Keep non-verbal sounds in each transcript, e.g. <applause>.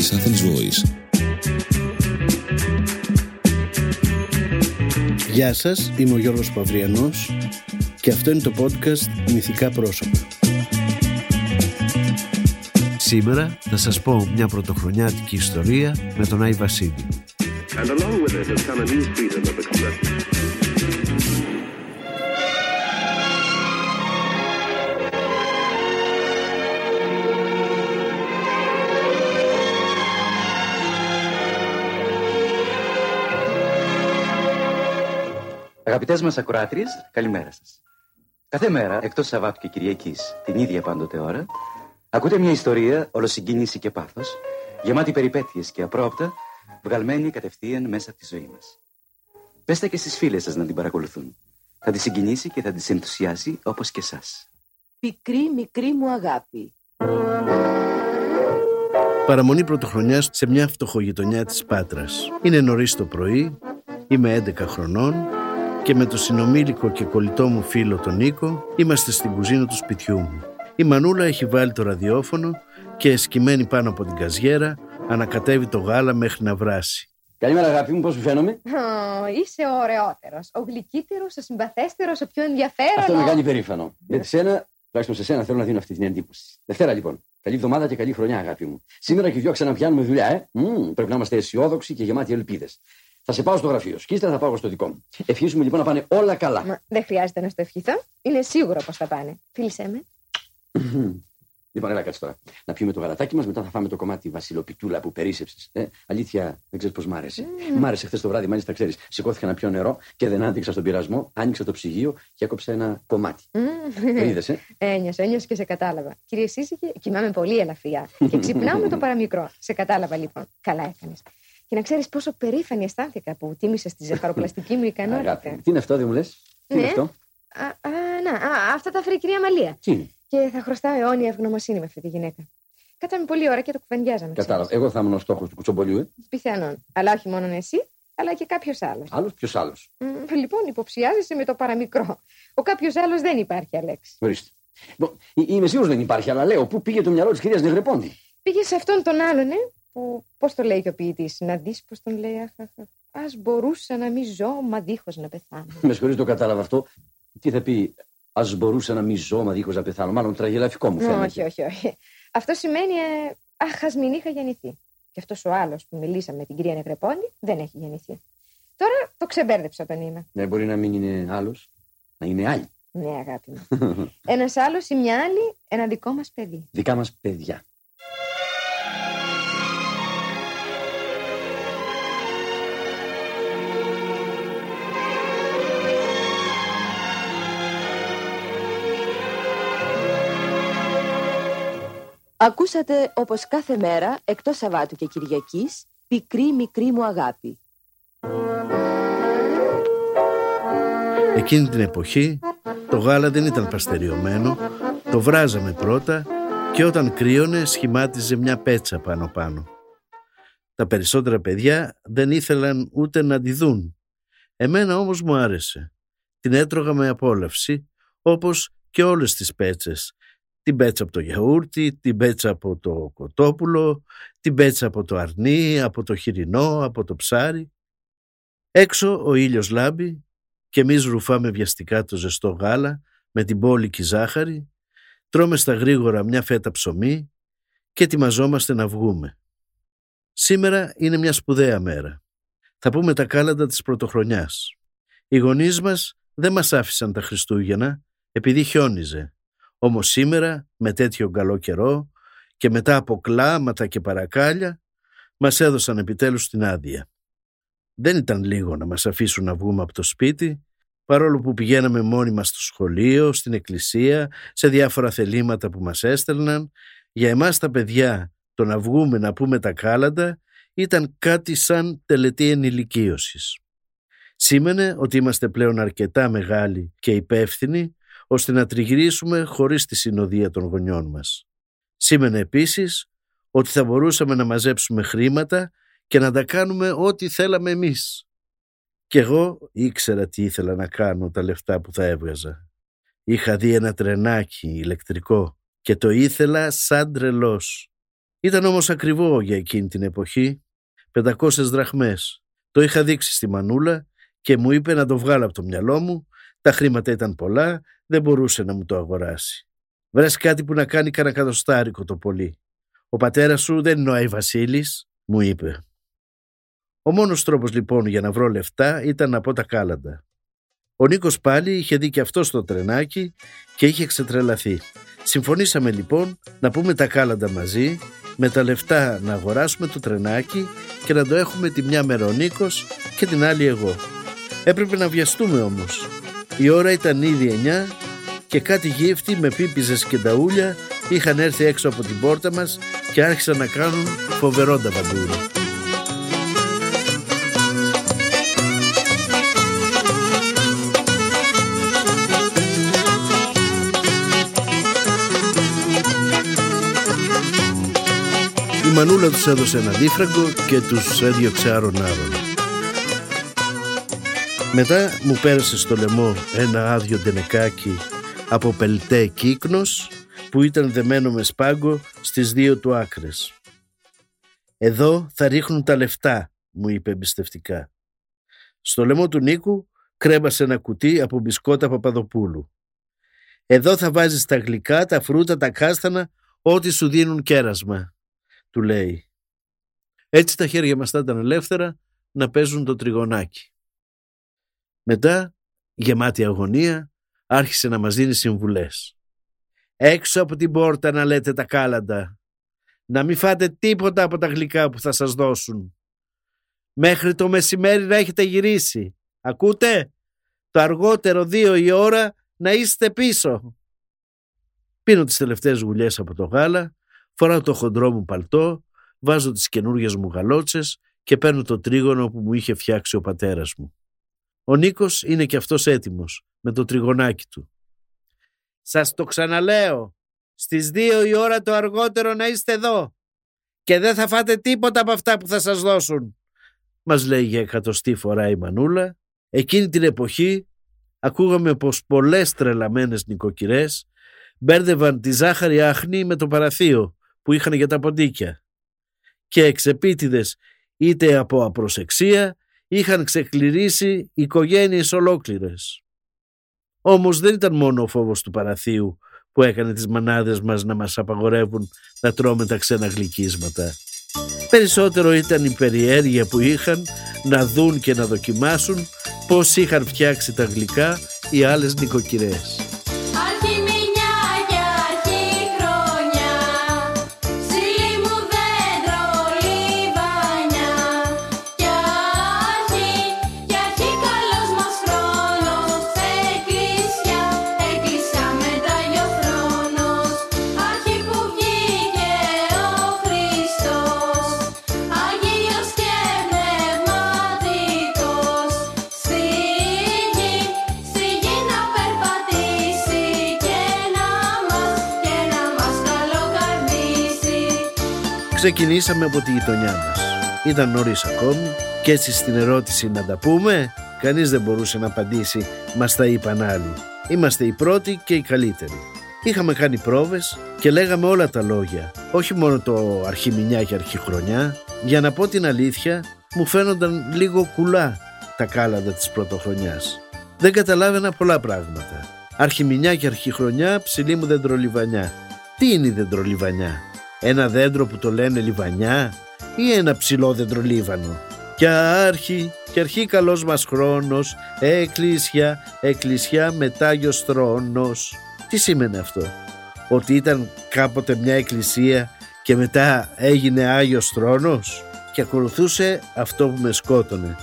της Athens Voice. Γεια σας, είμαι ο Γιώργος Παυριανός και αυτό είναι το podcast Μυθικά Πρόσωπα. Σήμερα θα σας πω μια πρωτοχρονιάτικη ιστορία με τον Άι Βασίλη. And along with it has come a new freedom of expression. Αγαπητές μας ακροάτριες, καλημέρα σας. Κάθε μέρα, εκτός Σαββάτου και Κυριακής, την ίδια πάντοτε ώρα, ακούτε μια ιστορία ολοσυγκίνηση και πάθος, γεμάτη περιπέτειες και απρόπτα, βγαλμένη κατευθείαν μέσα από τη ζωή μας. Πέστε και στις φίλες σας να την παρακολουθούν. Θα τη συγκινήσει και θα της ενθουσιάσει όπως και εσάς. Πικρή μικρή μου αγάπη. Παραμονή πρωτοχρονιάς σε μια φτωχογειτονιά της Πάτρας. Είναι νωρίς το πρωί, είμαι 11 χρονών και με το συνομήλικο και κολλητό μου φίλο τον Νίκο είμαστε στην κουζίνα του σπιτιού μου. Η Μανούλα έχει βάλει το ραδιόφωνο και εσκυμμένη πάνω από την καζιέρα ανακατεύει το γάλα μέχρι να βράσει. Καλημέρα αγάπη μου, πώς σου φαίνομαι; Oh, είσαι ο ωραιότερος, ο γλυκύτερος, ο συμπαθέστερος, ο πιο ενδιαφέρον. Αυτό με κάνει περήφανο. Γιατί σένα, τουλάχιστον σε σένα θέλω να δίνω αυτή την εντύπωση. Δευτέρα λοιπόν. Καλή εβδομάδα και καλή χρονιά, αγάπη μου. Σήμερα και δυο ξαναπιάνουμε δουλειά, ε. Μ, πρέπει να είμαστε αισιόδοξοι και γεμάτοι ελπίδες. Θα σε πάω στο γραφείο σου και ύστερα θα πάω στο δικό μου. Ευχήσουμε λοιπόν να πάνε όλα καλά. Μα, δεν χρειάζεται να στο ευχηθώ. Είναι σίγουρο πως θα πάνε. Φίλησέ με. λοιπόν, έλα κάτσε τώρα. Να πιούμε το γαλατάκι μας, μετά θα φάμε το κομμάτι βασιλοπιτούλα που περίσεψες. Ε, αλήθεια, δεν ξέρεις πώ μ' άρεσε. Mm. Μ' άρεσε χθες το βράδυ, μάλιστα ξέρεις. Σηκώθηκα να πιω νερό και δεν άντεξα στον πειρασμό, άνοιξα το ψυγείο και έκοψα ένα κομμάτι. Mm. Είδε, ε. <laughs> Ένιωσε, ένιωσε και σε κατάλαβα. Κύριε Σύσυγε, κοιμάμαι πολύ ελαφριά και ξυπνάω με το παραμικρό. Σε κατάλαβα λοιπόν. Καλά έκανες. Και να ξέρεις πόσο περήφανη αισθάνθηκα που τίμησε τη ζαχαροπλαστική μου ικανότητα. Αγάπη. Τι είναι αυτό, δεν μου λες; Τι ναι. είναι αυτό; Α, α, να, α, αυτά τα φέρει η κυρία Μαλία. Τι είναι; Και θα χρωστάω αιώνια ευγνωμοσύνη με αυτή τη γυναίκα. Κάταμε πολύ ώρα και το κουβεντιάζαμε. Κατάλαβα. Εγώ θα ήμουν ο στόχος του κουτσομπολιού, ε. Πιθανόν. Αλλά όχι μόνο εσύ, αλλά και κάποιος άλλος. Άλλος, ποιος άλλος; λοιπόν, υποψιάζεσαι με το παραμικρό. Ο κάποιος άλλος δεν υπάρχει, Αλέξη. Ορίστε. Είμαι σίγουρος δεν υπάρχει, αλλά λέω, πού πήγε το μυαλό της κυρίας Νεγρεπόντι. Πήγε σε αυτόν τον άλλον, ε, που, πώς το λέει και ο ποιητής, να δεις πώς τον λέει, αχ, αχ, ας μπορούσα να μη ζω, μα δίχως να πεθάνω. Με συγχωρείς, το κατάλαβα αυτό. Τι θα πει, ας μπορούσα να μη ζω, μα δίχως να πεθάνω. Μάλλον τραγελαφικό μου φαίνεται. Όχι, όχι, όχι. Αυτό σημαίνει, ε, αχ, ας μην είχα γεννηθεί. Και αυτός ο άλλος που μιλήσαμε με την κυρία Νεκρεπόνη δεν έχει γεννηθεί. Τώρα το ξεμπέρδεψα τον είμαι. Ναι, μπορεί να μην είναι άλλος, να είναι άλλη. Ναι, αγάπη μου. Ένας άλλος ή μια άλλη, ένα δικό μας παιδί. Δικά μας παιδιά. Ακούσατε όπως κάθε μέρα, εκτός Σαββάτου και Κυριακής, πικρή μικρή μου αγάπη. Εκείνη την εποχή το γάλα δεν ήταν παστεριωμένο, το βράζαμε πρώτα και όταν κρύωνε σχημάτιζε μια πέτσα πάνω πάνω. Τα περισσότερα παιδιά δεν ήθελαν ούτε να τη δουν. Εμένα όμως μου άρεσε. Την έτρωγα με απόλαυση, όπως και όλες τις πέτσες, την πέτσα από το γιαούρτι, την πέτσα από το κοτόπουλο, την πέτσα από το αρνί, από το χοιρινό, από το ψάρι. Έξω ο ήλιος λάμπει και εμείς ρουφάμε βιαστικά το ζεστό γάλα με την πόλικη ζάχαρη, τρώμε στα γρήγορα μια φέτα ψωμί και ετοιμαζόμαστε να βγούμε. Σήμερα είναι μια σπουδαία μέρα. Θα πούμε τα κάλαντα της πρωτοχρονιάς. Οι γονείς μας δεν μας άφησαν τα Χριστούγεννα επειδή χιόνιζε όμως σήμερα, με τέτοιο καλό καιρό και μετά από κλάματα και παρακάλια, μας έδωσαν επιτέλους την άδεια. Δεν ήταν λίγο να μας αφήσουν να βγούμε από το σπίτι, παρόλο που πηγαίναμε μόνοι μας στο σχολείο, στην εκκλησία, σε διάφορα θελήματα που μας έστελναν, για εμάς τα παιδιά το να βγούμε να πούμε τα κάλαντα ήταν κάτι σαν τελετή ενηλικίωσης. Σήμαινε ότι είμαστε πλέον αρκετά μεγάλοι και υπεύθυνοι ώστε να τριγυρίσουμε χωρίς τη συνοδεία των γονιών μας. Σήμαινε επίσης ότι θα μπορούσαμε να μαζέψουμε χρήματα και να τα κάνουμε ό,τι θέλαμε εμείς. Κι εγώ ήξερα τι ήθελα να κάνω τα λεφτά που θα έβγαζα. Είχα δει ένα τρενάκι ηλεκτρικό και το ήθελα σαν τρελός. Ήταν όμως ακριβό για εκείνη την εποχή, 500 δραχμές. Το είχα δείξει στη μανούλα και μου είπε να το βγάλω από το μυαλό μου, τα χρήματα ήταν πολλά, δεν μπορούσε να μου το αγοράσει. Βρες κάτι που να κάνει κανένα κατοστάρικο το πολύ. Ο πατέρας σου δεν είναι ο Άι Βασίλης, μου είπε. Ο μόνος τρόπος λοιπόν για να βρω λεφτά ήταν να πω τα κάλαντα. Ο Νίκος πάλι είχε δει και αυτό στο τρενάκι και είχε ξετρελαθεί. Συμφωνήσαμε λοιπόν να πούμε τα κάλαντα μαζί, με τα λεφτά να αγοράσουμε το τρενάκι και να το έχουμε τη μια μέρα ο Νίκος και την άλλη εγώ. Έπρεπε να βιαστούμε όμως. Η ώρα ήταν ήδη 9 και κάτι γύφτη με πίπιζες και ταούλια είχαν έρθει έξω από την πόρτα μας και άρχισαν να κάνουν φοβερό ταβαντούρι. Η μανούλα τους έδωσε ένα δίφραγκο και τους έδιωξε άρον άρον. Μετά μου πέρασε στο λαιμό ένα άδειο ντενεκάκι από πελτέ κύκνος που ήταν δεμένο με σπάγκο στις δύο του άκρες. «Εδώ θα ρίχνουν τα λεφτά», μου είπε εμπιστευτικά. Στο λαιμό του Νίκου κρέμασε ένα κουτί από μπισκότα Παπαδοπούλου. «Εδώ θα βάζεις τα γλυκά, τα φρούτα, τα κάστανα, ό,τι σου δίνουν κέρασμα», του λέει. Έτσι τα χέρια μας θα ήταν ελεύθερα να παίζουν το τριγωνάκι. Μετά, γεμάτη αγωνία, άρχισε να μας δίνει συμβουλές. Έξω από την πόρτα να λέτε τα κάλαντα. Να μην φάτε τίποτα από τα γλυκά που θα σας δώσουν. Μέχρι το μεσημέρι να έχετε γυρίσει. Ακούτε; Το αργότερο δύο η ώρα να είστε πίσω. Πίνω τις τελευταίες γουλιές από το γάλα, φοράω το χοντρό μου παλτό, βάζω τις καινούργιες μου γαλότσες και παίρνω το τρίγωνο που μου είχε φτιάξει ο πατέρας μου. Ο Νίκος είναι και αυτός έτοιμος, με το τριγωνάκι του. Σας το ξαναλέω, στις δύο η ώρα το αργότερο να είστε εδώ και δεν θα φάτε τίποτα από αυτά που θα σας δώσουν. Μας λέει για εκατοστή φορά η Μανούλα. Εκείνη την εποχή ακούγαμε πως πολλές τρελαμένες νοικοκυρές μπέρδευαν τη ζάχαρη άχνη με το παραθείο που είχαν για τα ποντίκια και εξεπίτηδες είτε από απροσεξία είχαν ξεκληρίσει οικογένειες ολόκληρες. Όμως δεν ήταν μόνο ο φόβος του παραθείου που έκανε τις μανάδες μας να μας απαγορεύουν να τρώμε τα ξένα γλυκίσματα. Περισσότερο ήταν η περιέργεια που είχαν να δουν και να δοκιμάσουν πώς είχαν φτιάξει τα γλυκά οι άλλες νοικοκυρές. Ξεκινήσαμε από τη γειτονιά μας. Ήταν νωρίς ακόμη και έτσι στην ερώτηση να τα πούμε, κανείς δεν μπορούσε να απαντήσει «Μας τα είπαν άλλοι». Είμαστε οι πρώτοι και οι καλύτεροι. Είχαμε κάνει πρόβες και λέγαμε όλα τα λόγια, όχι μόνο το αρχιμηνιά και αρχιχρονιά. Για να πω την αλήθεια, μου φαίνονταν λίγο κουλά τα κάλαντα της πρωτοχρονιάς. Δεν καταλάβαινα πολλά πράγματα. Αρχιμηνιά και αρχιχρονιά, ψηλή μου δεντρολιβανιά. Τι είναι η δεντρολιβανιά, ένα δέντρο που το λένε λιβανιά ή ένα ψηλό δέντρο λίβανο. Κι άρχι, κι αρχή καλός μας χρόνος, εκκλησιά, εκκλησιά μετάγιος θρόνος. Τι σήμαινε αυτό, ότι ήταν κάποτε μια εκκλησία και μετά έγινε Άγιος Θρόνος; Και ακολουθούσε αυτό που με σκότωνε.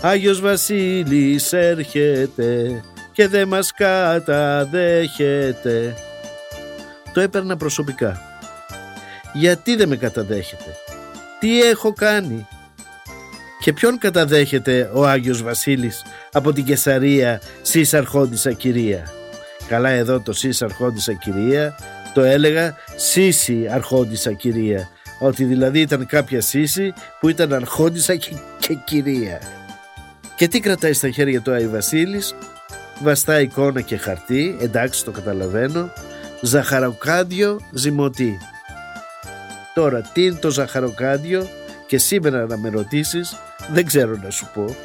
Άγιος Βασίλης έρχεται και δεν μας καταδέχεται. Το έπαιρνα προσωπικά. Γιατί δεν με καταδέχεται; Τι έχω κάνει; Και ποιον καταδέχεται ο Άγιος Βασίλης από την Κεσαρία σεις αρχόντισα κυρία; Καλά εδώ το σεις αρχόντισα κυρία το έλεγα σύση αρχόντισα κυρία. Ότι δηλαδή ήταν κάποια σύση που ήταν αρχόντισα και, και κυρία. Και τι κρατάει στα χέρια του Άγιο Βασίλης; Βαστά εικόνα και χαρτί, εντάξει το καταλαβαίνω. Ζαχαροκάντιο ζυμωτή. Τώρα τι είναι το ζαχαροκάντιο και σήμερα να με ρωτήσεις δεν ξέρω να σου πω.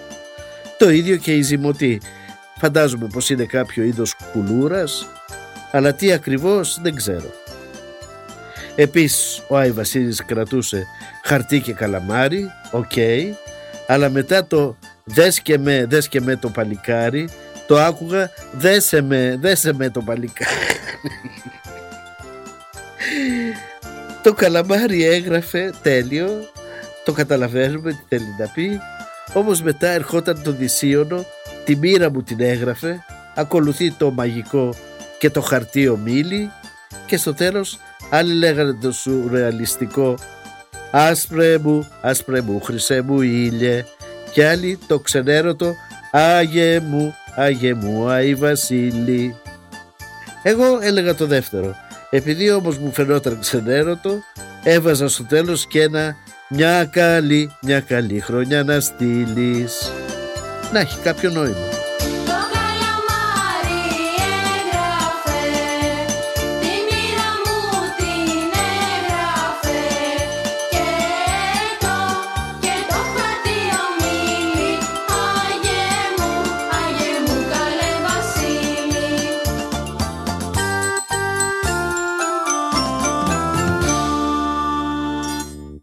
Το ίδιο και η ζυμωτή. Φαντάζομαι πως είναι κάποιο είδος κουλούρας αλλά τι ακριβώς δεν ξέρω. Επίσης ο Άι Βασίλης κρατούσε χαρτί και καλαμάρι, οκ, αλλά μετά το δες και με, δες και με το παλικάρι, το άκουγα δέσε με, δέσε με το παλικάρι. <laughs> το καλαμάρι έγραφε τέλειο, το καταλαβαίνουμε τι θέλει να πει, όμως μετά ερχόταν το δυσοίωνο, τη μοίρα μου την έγραφε, ακολουθεί το μαγικό και το χαρτί ομίλη και στο τέλος άλλοι λέγανε το σουρεαλιστικό «Άσπρε μου, άσπρε μου, χρυσέ μου ήλιε» και άλλοι το ξενέρωτο «Άγιε μου, άγιε μου, Άι Βασίλη». Εγώ έλεγα το δεύτερο. Επειδή όμως μου φαινόταν ξενέρωτο, έβαζα στο τέλος και ένα «Μια καλή, μια καλή χρονιά να στείλεις. Να έχει κάποιο νόημα.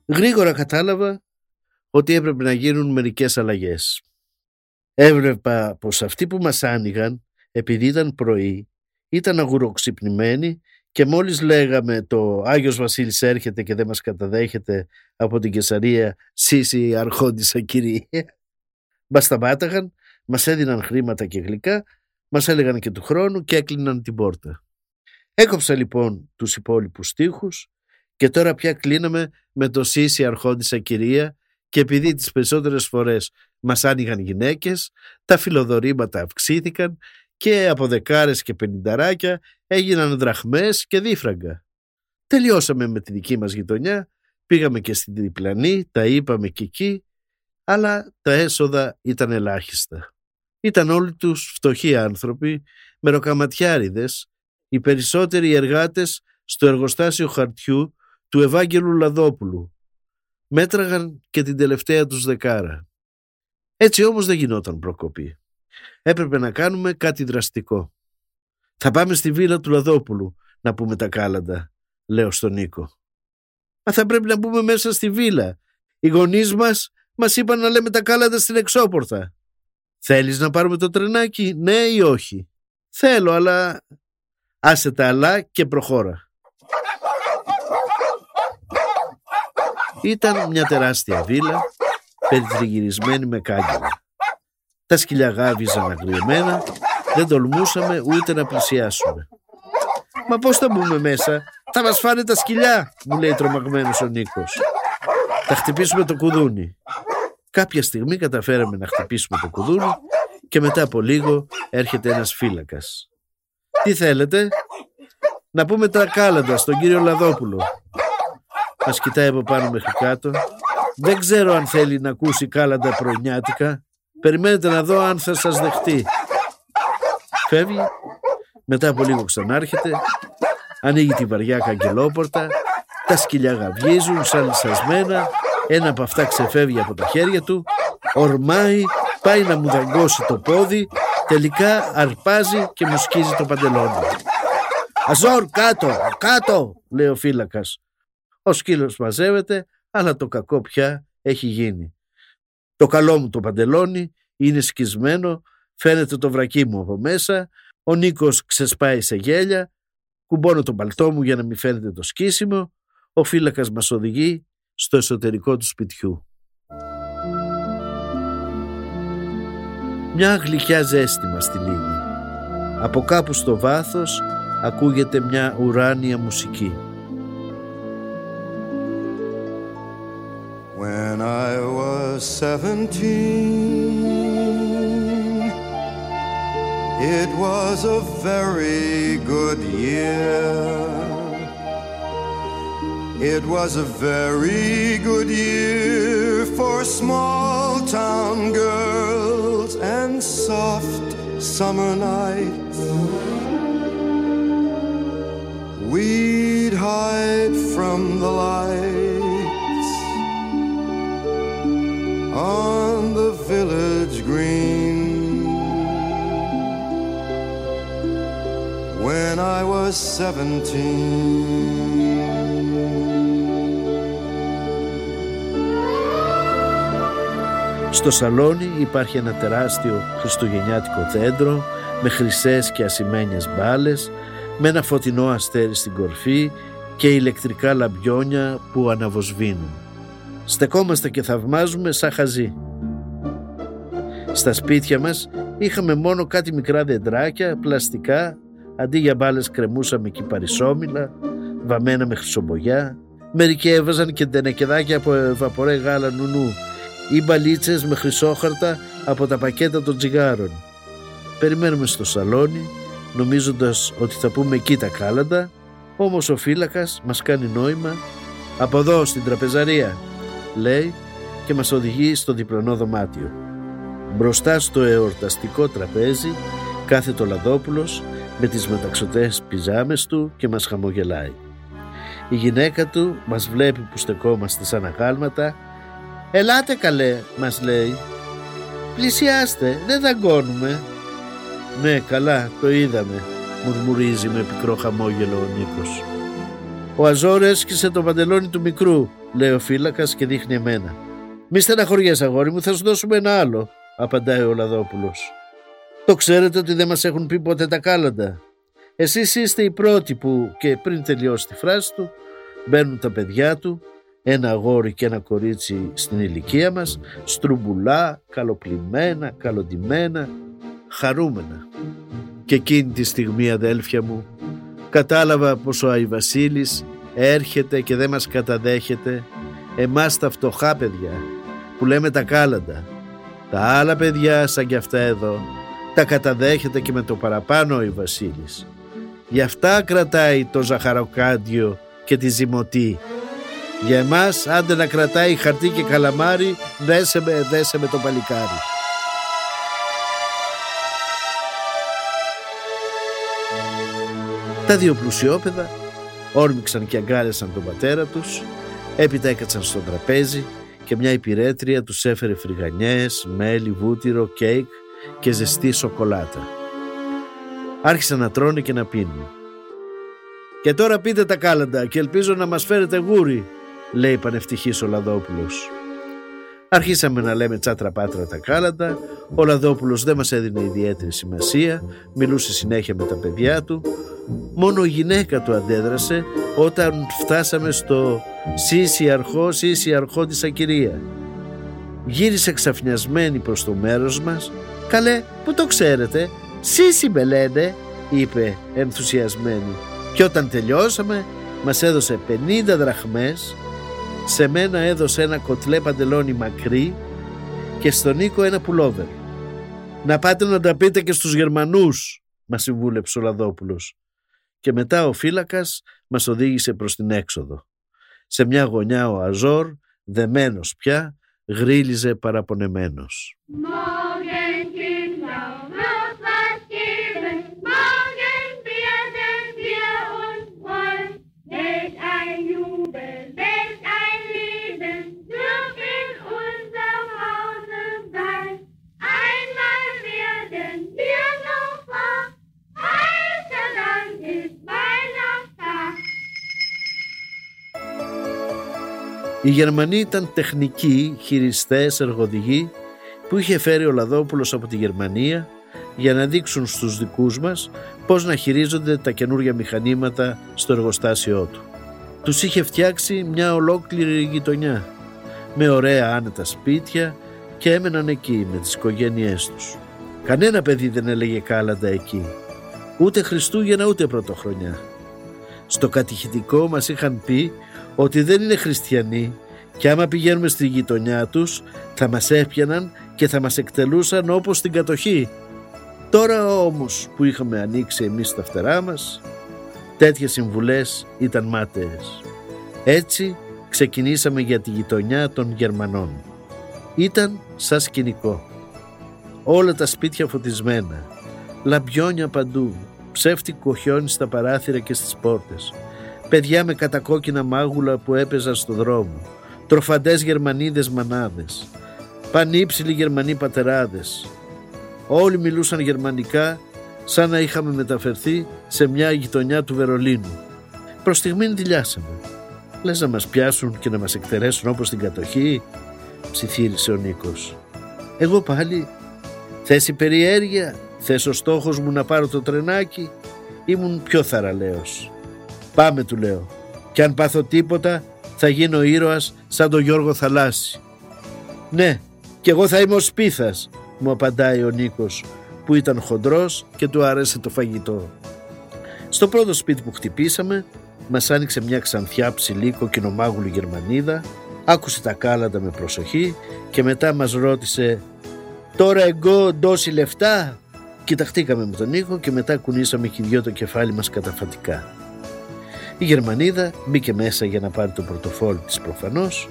Γρήγορα κατάλαβα ότι έπρεπε να γίνουν μερικές αλλαγές. Έβλεπα πως αυτοί που μας άνοιγαν, επειδή ήταν πρωί, ήταν αγουροξυπνημένοι και μόλις λέγαμε το Άγιος Βασίλης έρχεται και δεν μας καταδέχεται από την Κεσαρία σύση αρχόντισα κυρία, μας σταμάταγαν, μας έδιναν χρήματα και γλυκά, μας έλεγαν και του χρόνου και έκλειναν την πόρτα. Έκοψα λοιπόν τους υπόλοιπους στίχους και τώρα πια κλείναμε με το Σύση αρχόντισα κυρία και επειδή τις περισσότερες φορές μας άνοιγαν γυναίκες, τα φιλοδορήματα αυξήθηκαν και από δεκάρες και πενινταράκια έγιναν δραχμές και δίφραγκα. Τελειώσαμε με τη δική μας γειτονιά, πήγαμε και στην διπλανή, τα είπαμε και εκεί, αλλά τα έσοδα ήταν ελάχιστα. Ήταν όλοι τους φτωχοί άνθρωποι, μεροκαματιάριδες, οι περισσότεροι εργάτες στο εργοστάσιο χαρτιού του Ευάγγελου Λαδόπουλου. Μέτραγαν και την τελευταία τους δεκάρα. Έτσι όμως δεν γινόταν προκοπή. Έπρεπε να κάνουμε κάτι δραστικό. Θα πάμε στη βίλα του Λαδόπουλου να πούμε τα κάλαντα, λέω στον Νίκο. Μα θα πρέπει να μπούμε μέσα στη βίλα. Οι γονείς μας μας είπαν να λέμε τα κάλαντα στην εξώπορτα. Θέλεις να πάρουμε το τρενάκι, ναι ή όχι; Θέλω, αλλά άσε τα αλλά και προχώρα. Ήταν μια τεράστια βίλα, περιτριγυρισμένη με κάγκελα. Τα σκυλιά γάβιζαν αγριεμένα, δεν τολμούσαμε ούτε να πλησιάσουμε. «Μα πώς θα μπούμε μέσα, θα μας φάνε τα σκυλιά», μου λέει τρομαγμένος ο Νίκος. «Θα χτυπήσουμε το κουδούνι». Κάποια στιγμή καταφέραμε να χτυπήσουμε το κουδούνι και μετά από λίγο έρχεται ένας φύλακας. «Τι θέλετε» «Να πούμε τα κάλαντα στον κύριο Λαδόπουλο», Μα κοιτάει από πάνω μέχρι κάτω. Δεν ξέρω αν θέλει να ακούσει κάλαντα προνιάτικα. Περιμένετε να δω αν θα σας δεχτεί. Φεύγει. Μετά από λίγο ξανάρχεται. Ανοίγει τη βαριά καγκελόπορτα. Τα σκυλιά γαβγίζουν σαν λυσασμένα. Ένα από αυτά ξεφεύγει από τα χέρια του. Ορμάει. Πάει να μου δαγκώσει το πόδι. Τελικά αρπάζει και μου σκίζει το παντελόνι. Αζόρ, κάτω, κάτω, λέει ο φύλακας. Ο σκύλος μαζεύεται, αλλά το κακό πια έχει γίνει. Το καλό μου το παντελόνι είναι σκισμένο, φαίνεται το βρακί μου από μέσα, ο Νίκος ξεσπάει σε γέλια, κουμπώνω το παλτό μου για να μην φαίνεται το σκίσιμο, ο φύλακας μας οδηγεί στο εσωτερικό του σπιτιού. Μια γλυκιά ζέστη μας τυλίγει. Από κάπου στο βάθος ακούγεται μια ουράνια μουσική. When I was seventeen, it was a very good year. It was a very good year for small town girls and soft summer nights. We'd hide from the light was seventeen. Στο σαλόνι υπάρχει ένα τεράστιο χριστουγεννιάτικο δέντρο με χρυσές και ασημένιες μπάλες, με ένα φωτεινό αστέρι στην κορφή και ηλεκτρικά λαμπιόνια που αναβοσβήνουν. Στεκόμαστε και θαυμάζουμε σαν χαζί. Στα σπίτια μας είχαμε μόνο κάτι μικρά δεντράκια, πλαστικά, αντί για μπάλες κρεμούσαμε κυπαρισόμιλα, βαμμένα με χρυσομπογιά. Μερικοί έβαζαν και τενεκεδάκια από βαπορέ γάλα νουνού ή μπαλίτσες με χρυσόχαρτα από τα πακέτα των τσιγάρων. Περιμένουμε στο σαλόνι, νομίζοντας ότι θα πούμε εκεί τα κάλαντα, όμως ο φύλακας μας κάνει νόημα «Από εδώ, στην τραπεζαρία», λέει και μας οδηγεί στο διπλανό δωμάτιο. Μπροστά στο εορταστικό τραπέζι κάθεται ο Λαδόπουλος με τις μεταξωτές πιζάμες του και μας χαμογελάει. Η γυναίκα του μας βλέπει που στεκόμαστε σαν αγάλματα «Ελάτε καλέ», μας λέει. «Πλησιάστε, δεν δαγκώνουμε». «Ναι, καλά, το είδαμε», μουρμουρίζει με πικρό χαμόγελο ο Νίκος. «Ο Αζόρ έσκησε το παντελόνι του μικρού», λέει ο φύλακας και δείχνει εμένα. «Μη στεναχωριές αγόρι μου, θα σου δώσουμε ένα άλλο», απαντάει ο Λαδόπουλος. «Το ξέρετε ότι δεν μας έχουν πει ποτέ τα κάλαντα. Εσείς είστε οι πρώτοι που και πριν τελειώσει τη φράση του μπαίνουν τα παιδιά του ένα αγόρι και ένα κορίτσι στην ηλικία μας, στρουμπουλά, καλοπλημμένα, καλοντημένα, χαρούμενα. Και εκείνη τη στιγμή αδέλφια μου κατάλαβα πως ο Άι Βασίλης έρχεται και δεν μας καταδέχεται εμάς τα φτωχά παιδιά που λέμε τα κάλαντα. Τα άλλα παιδιά σαν κι αυτά εδώ τα καταδέχεται και με το παραπάνω ο Βασίλης. Γι' αυτά κρατάει το ζαχαροκάντιο και τη ζυμωτή για εμάς, άντε να κρατάει χαρτί και καλαμάρι, δέσε με, δέσε με το παλικάρι. Τα δύο πλουσιόπαιδα όρμηξαν και αγκάλεσαν τον πατέρα τους, έπειτα έκατσαν στο τραπέζι και μια υπηρέτρια τους έφερε φρυγανιές, μέλι, βούτυρο, κέικ και ζεστή σοκολάτα. Άρχισαν να τρώνε και να πίνουν. «Και τώρα πείτε τα κάλαντα και ελπίζω να μας φέρετε γούρι», λέει πανευτυχής ο Λαδόπουλος. Αρχίσαμε να λέμε τσάτρα πάτρα τα κάλαντα, ο Λαδόπουλος δεν μας έδινε ιδιαίτερη σημασία, μιλούσε συνέχεια με τα παιδιά του, μόνο η γυναίκα του αντέδρασε όταν φτάσαμε στο «Σύση αρχό, σύση αρχό της Ακυρία». Γύρισε ξαφνιασμένη προς το μέρος μας «Καλέ, που το ξέρετε, Σύση με λένε», είπε ενθουσιασμένη. Και όταν τελειώσαμε μας έδωσε 50 δραχμές σε μένα έδωσε ένα κοτλέ παντελόνι μακρύ και στον Νίκο ένα πουλόβερ. «Να πάτε να τα πείτε και στους Γερμανούς», μας συμβούλεψε ο Λαδόπουλος. Και μετά ο φύλακας μας οδήγησε προς την έξοδο. Σε μια γωνιά ο Αζόρ, δεμένος πια, γρίλιζε παραπονεμένος. Οι Γερμανοί ήταν τεχνικοί, χειριστές, εργοδηγοί που είχε φέρει ο Λαδόπουλος από τη Γερμανία για να δείξουν στους δικούς μας πώς να χειρίζονται τα καινούργια μηχανήματα στο εργοστάσιό του. Τους είχε φτιάξει μια ολόκληρη γειτονιά με ωραία άνετα σπίτια και έμεναν εκεί με τις οικογένειές τους. Κανένα παιδί δεν έλεγε κάλαντα εκεί. Ούτε Χριστούγεννα ούτε Πρωτοχρονιά. Στο κατηχητικό μας είχαν πει ότι δεν είναι χριστιανοί και άμα πηγαίνουμε στη γειτονιά τους θα μας έπιαναν και θα μας εκτελούσαν όπως στην κατοχή. Τώρα όμως που είχαμε ανοίξει εμείς τα φτερά μας, τέτοιες συμβουλές ήταν μάταιες. Έτσι ξεκινήσαμε για τη γειτονιά των Γερμανών. Ήταν σαν σκηνικό. Όλα τα σπίτια φωτισμένα, λαμπιόνια παντού, ψεύτικο χιόνι στα παράθυρα και στις πόρτες, παιδιά με κατακόκκινα μάγουλα που έπαιζαν στο δρόμο, τροφαντές Γερμανίδες μανάδες, πανύψηλοι Γερμανοί πατεράδες. Όλοι μιλούσαν γερμανικά σαν να είχαμε μεταφερθεί σε μια γειτονιά του Βερολίνου. Προς στιγμήν δηλιάσαμε. Λες να μας πιάσουν και να μας εκτερέσουν όπως την κατοχή, ψιθύρισε ο Νίκος. Εγώ πάλι, θες η περιέργεια, θες ο στόχος μου να πάρω το τρενάκι, ήμουν πιο θαραλέος. Πάμε του λέω, κι αν πάθω τίποτα θα γίνω ήρωας σαν τον Γιώργο Θαλάσση. Ναι, κι εγώ θα είμαι ο Σπίθας, μου απαντάει ο Νίκος που ήταν χοντρός και του άρεσε το φαγητό. Στο πρώτο σπίτι που χτυπήσαμε μας άνοιξε μια ξανθιά ψηλή κοκκινομάγουλη Γερμανίδα άκουσε τα κάλαντα με προσοχή και μετά μας ρώτησε «Τώρα εγώ ντώσει λεφτά» Κοιταχτήκαμε με τον Νίκο και μετά κουνήσαμε και δυο το κεφάλι μας καταφατικά. Η Γερμανίδα μπήκε μέσα για να πάρει το πορτοφόλι της προφανώς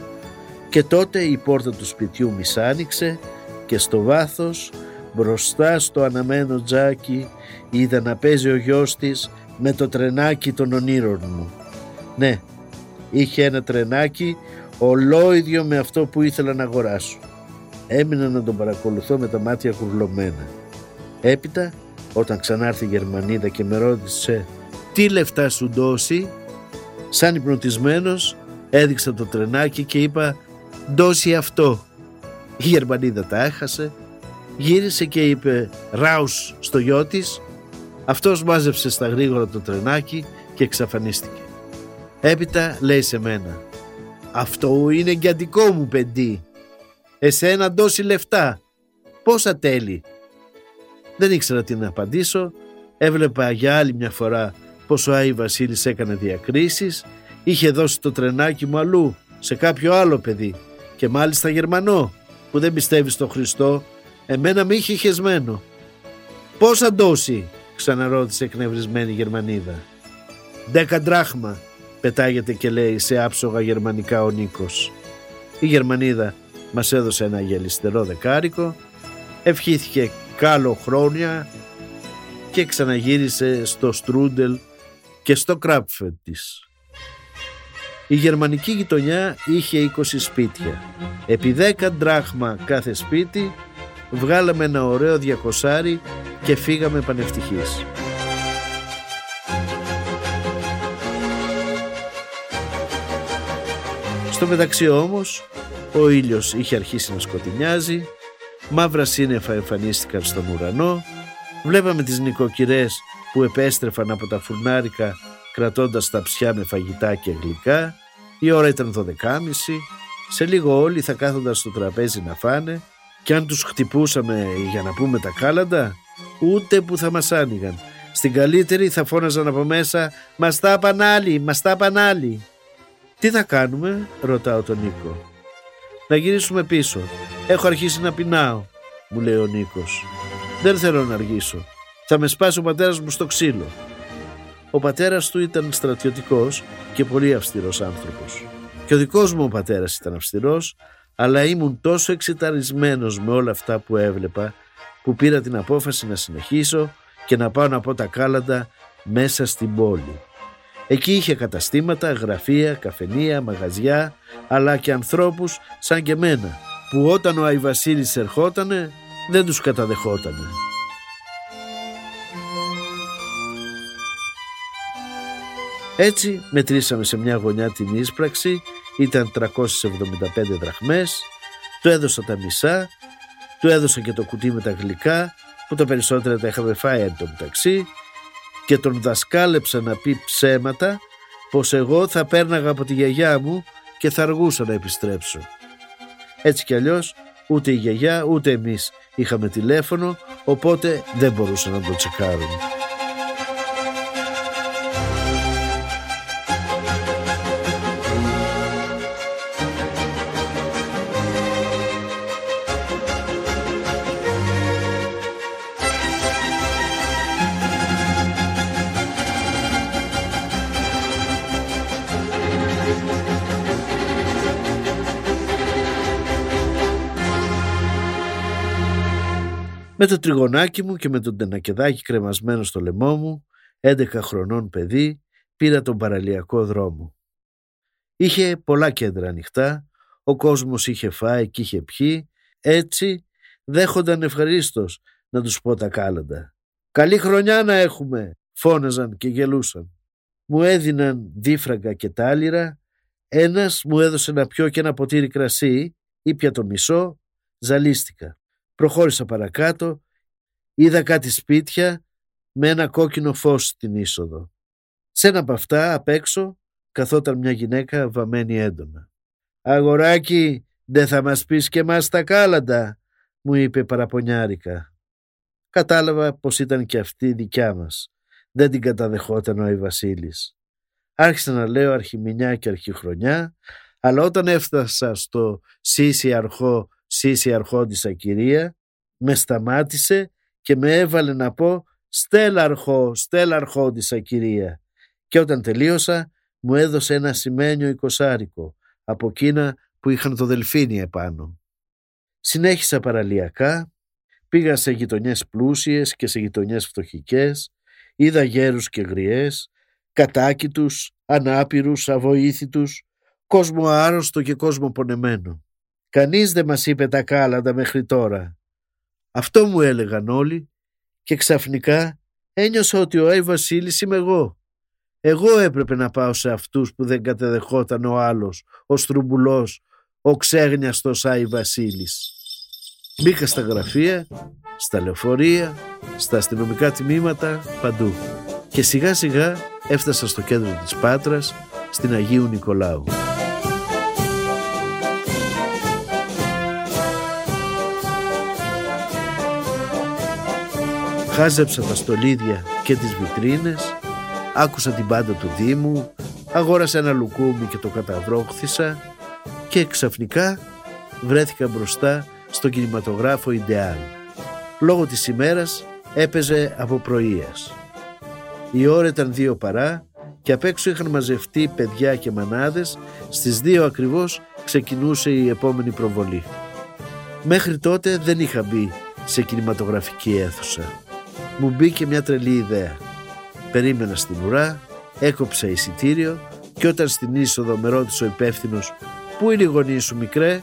και τότε η πόρτα του σπιτιού μισάνοιξε και στο βάθος μπροστά στο αναμένο τζάκι είδα να παίζει ο γιος της με το τρενάκι των ονείρων μου. Ναι, είχε ένα τρενάκι ολόιδιο με αυτό που ήθελα να αγοράσω. Έμεινα να τον παρακολουθώ με τα μάτια κουρλωμένα. Έπειτα, όταν ξανάρθει η Γερμανίδα και με ρώτησε «Τι λεφτά σου δώσει» σαν υπνοτισμένος έδειξα το τρενάκι και είπα «Δώσει αυτό». Η Γερμανίδα τα έχασε, γύρισε και είπε «Ράους» στο γιο της. Αυτός μάζεψε στα γρήγορα το τρενάκι και εξαφανίστηκε. Έπειτα λέει σε μένα «Αυτό είναι για δικό μου παιδί. Εσένα δώσει λεφτά. Πόσα τέλει» Δεν ήξερα τι να απαντήσω. Έβλεπα για άλλη μια φορά πως ο Άι Βασίλης έκανε διακρίσεις. Είχε δώσει το τρενάκι μου αλλού, σε κάποιο άλλο παιδί και μάλιστα Γερμανό που δεν πιστεύει στο Χριστό. Εμένα με είχε χεσμένο. «Πόσα ντόση» ξαναρώτησε εκνευρισμένη Γερμανίδα. «Δέκα ντράχμα» πετάγεται και λέει σε άψογα γερμανικά ο Νίκος. Η Γερμανίδα μας έδωσε ένα γελιστερό δεκάρικο, ευχήθηκε κάλο χρόνια και ξαναγύρισε στο Στρούντελ και στο Κράπφετ της. Η γερμανική γειτονιά είχε 20 σπίτια. Επί 10 ντράχμα κάθε σπίτι βγάλαμε ένα ωραίο διακοσάρι και φύγαμε πανευτυχείς. Στο μεταξύ όμως ο ήλιος είχε αρχίσει να σκοτεινιάζει Μαύρα σύννεφα εμφανίστηκαν στον ουρανό. Βλέπαμε τις νοικοκυρές που επέστρεφαν από τα φουρνάρικα κρατώντας τα ψιά με φαγητά και γλυκά. Η ώρα ήταν δωδεκάμιση. Σε λίγο όλοι θα κάθονταν στο τραπέζι να φάνε και αν τους χτυπούσαμε για να πούμε τα κάλαντα ούτε που θα μας άνοιγαν. Στην καλύτερη θα φώναζαν από μέσα «Μας τα άλλοι, μας τα άλλοι». «Τι θα κάνουμε» ρωτάω τον Νίκο. «Να γυρίσουμε πίσω. Έχω αρχίσει να πεινάω, μου λέει ο Νίκος. Δεν θέλω να αργήσω. Θα με σπάσει ο πατέρας μου στο ξύλο. Ο πατέρας του ήταν στρατιωτικός και πολύ αυστηρός άνθρωπος. Και ο δικός μου ο πατέρας ήταν αυστηρός, αλλά ήμουν τόσο εξεταρισμένος με όλα αυτά που έβλεπα, που πήρα την απόφαση να συνεχίσω και να πάω να πω τα κάλαντα μέσα στην πόλη. Εκεί είχε καταστήματα, γραφεία, καφενεία, μαγαζιά, αλλά και ανθρώπους σαν και μένα, που όταν ο Αϊβασίλης ερχότανε δεν τους καταδεχότανε. Έτσι μετρήσαμε σε μια γωνιά την ίσπραξη, ήταν 375 δραχμές, του έδωσα τα μισά, του έδωσα και το κουτί με τα γλυκά, που τα περισσότερα τα είχαμε φάει εν τω μεταξύ, και τον δασκάλεψα να πει ψέματα πως εγώ θα πέρναγα από τη γιαγιά μου και θα αργούσα να επιστρέψω. Έτσι κι αλλιώς ούτε η γιαγιά ούτε εμείς είχαμε τηλέφωνο οπότε δεν μπορούσαν να το τσεκάρουν. Με το τριγωνάκι μου και με τον τενακεδάκι κρεμασμένο στο λαιμό μου, 11 χρονών παιδί, πήρα τον παραλιακό δρόμο. Είχε πολλά κέντρα ανοιχτά, ο κόσμος είχε φάει και είχε πιει, έτσι δέχονταν ευχαρίστως να τους πω τα κάλαντα. «Καλή χρονιά να έχουμε», φώναζαν και γελούσαν. Μου έδιναν δίφραγκα και τάλιρα, ένας μου έδωσε να πιω και ένα ποτήρι κρασί, ήπια το μισό, ζαλίστηκα. Προχώρησα παρακάτω, είδα κάτι σπίτια με ένα κόκκινο φως στην είσοδο. Σε ένα από αυτά, απ' έξω, καθόταν μια γυναίκα βαμμένη έντονα. «Αγοράκι, δεν θα μας πεις και μας τα κάλαντα», μου είπε παραπονιάρικα. Κατάλαβα πως ήταν και αυτή δικιά μας. Δεν την καταδεχόταν ο Άι Βασίλης. Άρχισα να λέω αρχιμηνιά και αρχιχρονιά, αλλά όταν έφτασα στο «Σύση αρχό, σύση αρχόντισα κυρία», με σταμάτησε και με έβαλε να πω «Στέλα αρχό, στέλα αρχόντισα κυρία». Και όταν τελείωσα μου έδωσε ένα σημαίνιο εικοσάρικο από εκείνα που είχαν το δελφίνι επάνω. Συνέχισα παραλιακά, πήγα σε γειτονιές πλούσιες και σε γειτονιές φτωχικές, είδα γέρους και γριές, κατάκητους, ανάπηρους, αβοήθητους, κόσμο άρρωστο και κόσμο πονεμένο. Κανείς δεν μας είπε τα κάλαντα μέχρι τώρα. Αυτό μου έλεγαν όλοι και ξαφνικά ένιωσα ότι ο Άι Βασίλης είμαι εγώ. Εγώ έπρεπε να πάω σε αυτούς που δεν κατεδεχόταν ο άλλος, ο στρουμπουλός, ο ξέγνιαστος Άι Βασίλης. Μπήκα στα γραφεία, στα λεωφορεία, στα αστυνομικά τμήματα, παντού. Και σιγά σιγά έφτασα στο κέντρο της Πάτρας, στην Αγίου Νικολάου. Χάζεψα τα στολίδια και τις βιτρίνες, άκουσα την πάντα του Δήμου, αγόρασα ένα λουκούμι και το καταβρόχθησα και ξαφνικά βρέθηκα μπροστά στο κινηματογράφο Ιντεάλ. Λόγω της ημέρας έπαιζε από πρωίας. Η ώρα ήταν δύο παρά και απ' έξω είχαν μαζευτεί παιδιά και μανάδες, στις δύο ακριβώς ξεκινούσε η επόμενη προβολή. Μέχρι τότε δεν είχα μπει σε κινηματογραφική αίθουσα. Μου μπήκε μια τρελή ιδέα. Περίμενα στην ουρά, έκοψα εισιτήριο και όταν στην είσοδο με ρώτησε ο υπεύθυνος «Πού είναι οι γονείς σου μικρέ»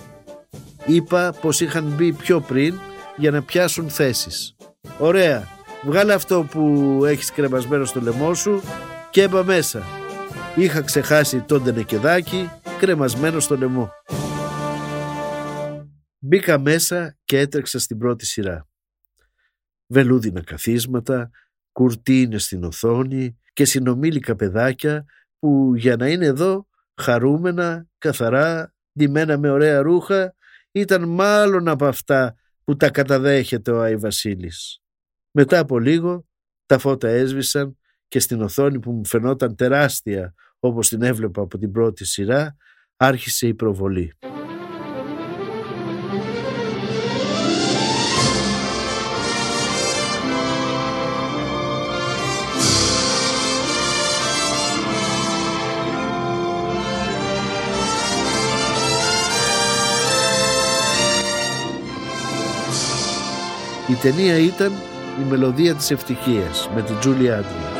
είπα πως είχαν μπει πιο πριν για να πιάσουν θέσεις. Ωραία, βγάλε αυτό που έχεις κρεμασμένο στο λαιμό σου και έμπα μέσα. Είχα ξεχάσει τον τενεκεδάκι κρεμασμένο στο λαιμό. Μπήκα μέσα και έτρεξα στην πρώτη σειρά. Βελούδινα καθίσματα, κουρτίνες στην οθόνη και συνομήλικα παιδάκια που για να είναι εδώ χαρούμενα, καθαρά, ντυμένα με ωραία ρούχα ήταν μάλλον από αυτά που τα καταδέχεται ο Άι Βασίλης. Μετά από λίγο τα φώτα έσβησαν και στην οθόνη που μου φαινόταν τεράστια όπως την έβλεπα από την πρώτη σειρά άρχισε η προβολή. Η ταινία ήταν «Η μελωδία της ευτυχίας» με την Τζούλη Άντριος.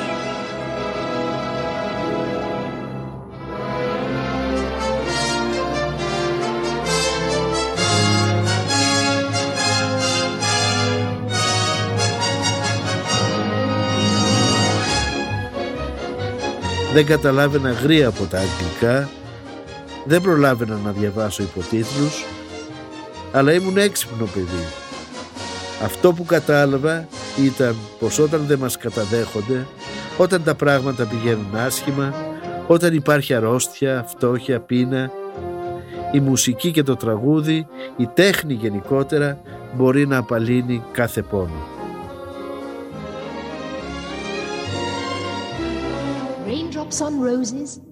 Δεν καταλάβαινα γρήγορα από τα αγγλικά, δεν προλάβαινα να διαβάσω υποτίτλους, αλλά ήμουν έξυπνο παιδί αυτό που κατάλαβα ήταν πως όταν δεν μας καταδέχονται, όταν τα πράγματα πηγαίνουν άσχημα, όταν υπάρχει αρρώστια, φτώχεια, πείνα, η μουσική και το τραγούδι, η τέχνη γενικότερα μπορεί να απαλύνει κάθε πόνο. Raindrops on roses and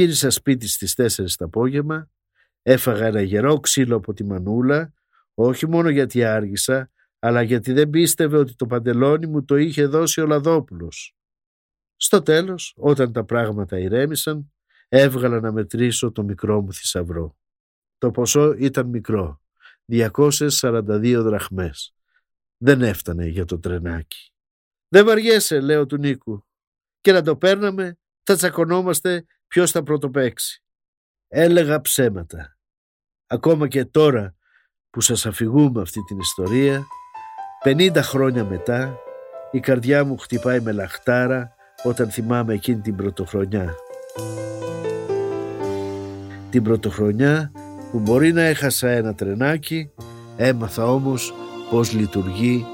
Γύρισα σπίτι στις 4 το απόγευμα, έφαγα ένα γερό ξύλο από τη μανούλα, όχι μόνο γιατί άργησα, αλλά γιατί δεν πίστευε ότι το παντελόνι μου το είχε δώσει ο Λαδόπουλος. Στο τέλος, όταν τα πράγματα ηρέμησαν, έβγαλα να μετρήσω το μικρό μου θησαυρό. Το ποσό ήταν μικρό, 242 δραχμές. Δεν έφτανε για το τρενάκι. «Δεν βαριέσαι», λέω του Νίκου. «Και να το παίρναμε, θα τσακωνόμαστε ποιος θα πρωτοπαίξει». Έλεγα ψέματα. Ακόμα και τώρα που σας αφηγούμε αυτή την ιστορία, 50 χρόνια μετά, η καρδιά μου χτυπάει με λαχτάρα όταν θυμάμαι εκείνη την πρωτοχρονιά. Την πρωτοχρονιά που μπορεί να έχασα ένα τρενάκι, έμαθα όμως πώς λειτουργεί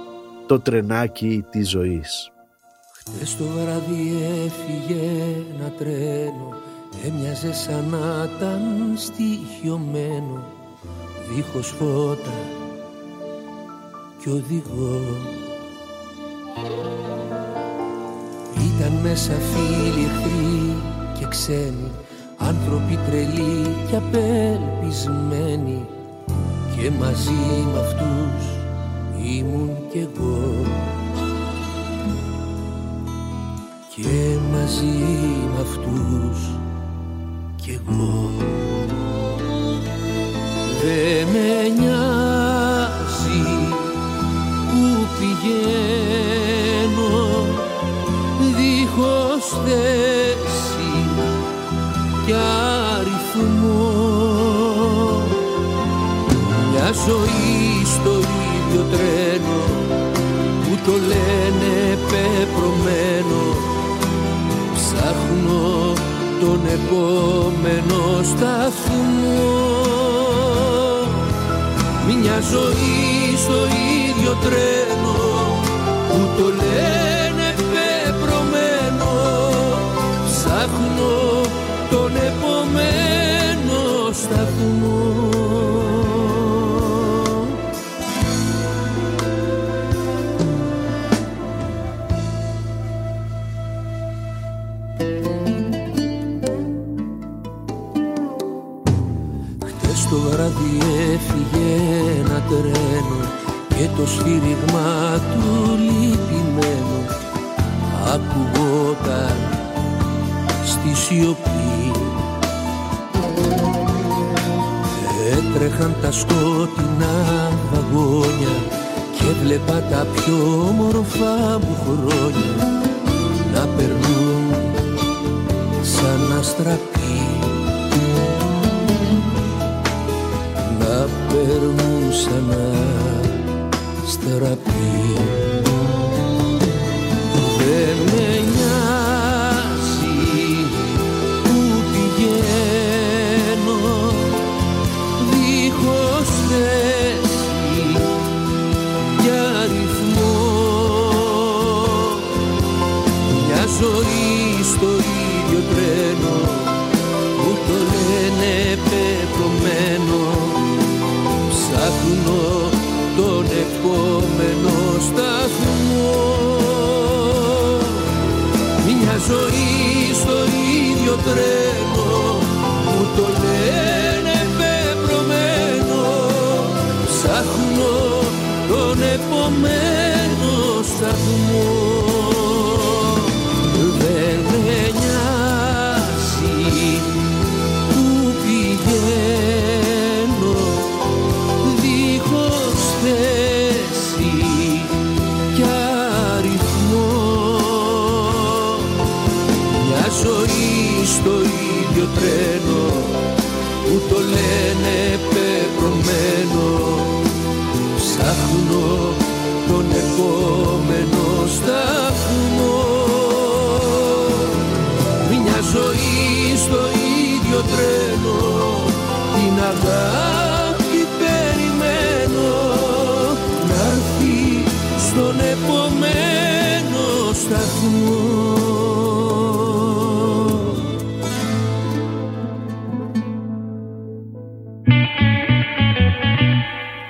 το τρενάκι της ζωής. Χτες το βράδυ έφυγε ένα τρένο Έμοιαζε σαν να ήταν στοιχειωμένο Δίχως φώτα και οδηγό. Ήταν μέσα φίλοι εχθροί και ξένοι Άνθρωποι τρελοί και απελπισμένοι. Και μαζί με αυτούς ήμουν κι εγώ. Και μαζί με αυτούς κι εγώ. Δε με νοιάζει που πηγαίνω δίχως θέση κι αριθμό. Μια ζωή στο ίδιο τρένο που το λένε πεπρωμένο ψάχνω τον επόμενο σταθμό. Μια ζωή στο ίδιο τρένο που το λένε πεπρωμένο. Ψάχνω τον επόμενο σταθμό το σφύριγμα του λυπημένο. Ακουγόταν στη σιωπή. Έτρεχαν τα σκότεινα βαγόνια και βλέπα τα πιο όμορφα μου χρόνια να περνούν σαν αστραπή. Να περνούν σαν αστραπή Δεν με ίδιο το ίδιο τρένο που το λένε πεπρωμένο. Ψάχνω τον επόμενο σταθμό. Μια ζωή στο ίδιο τρένο την αγάπη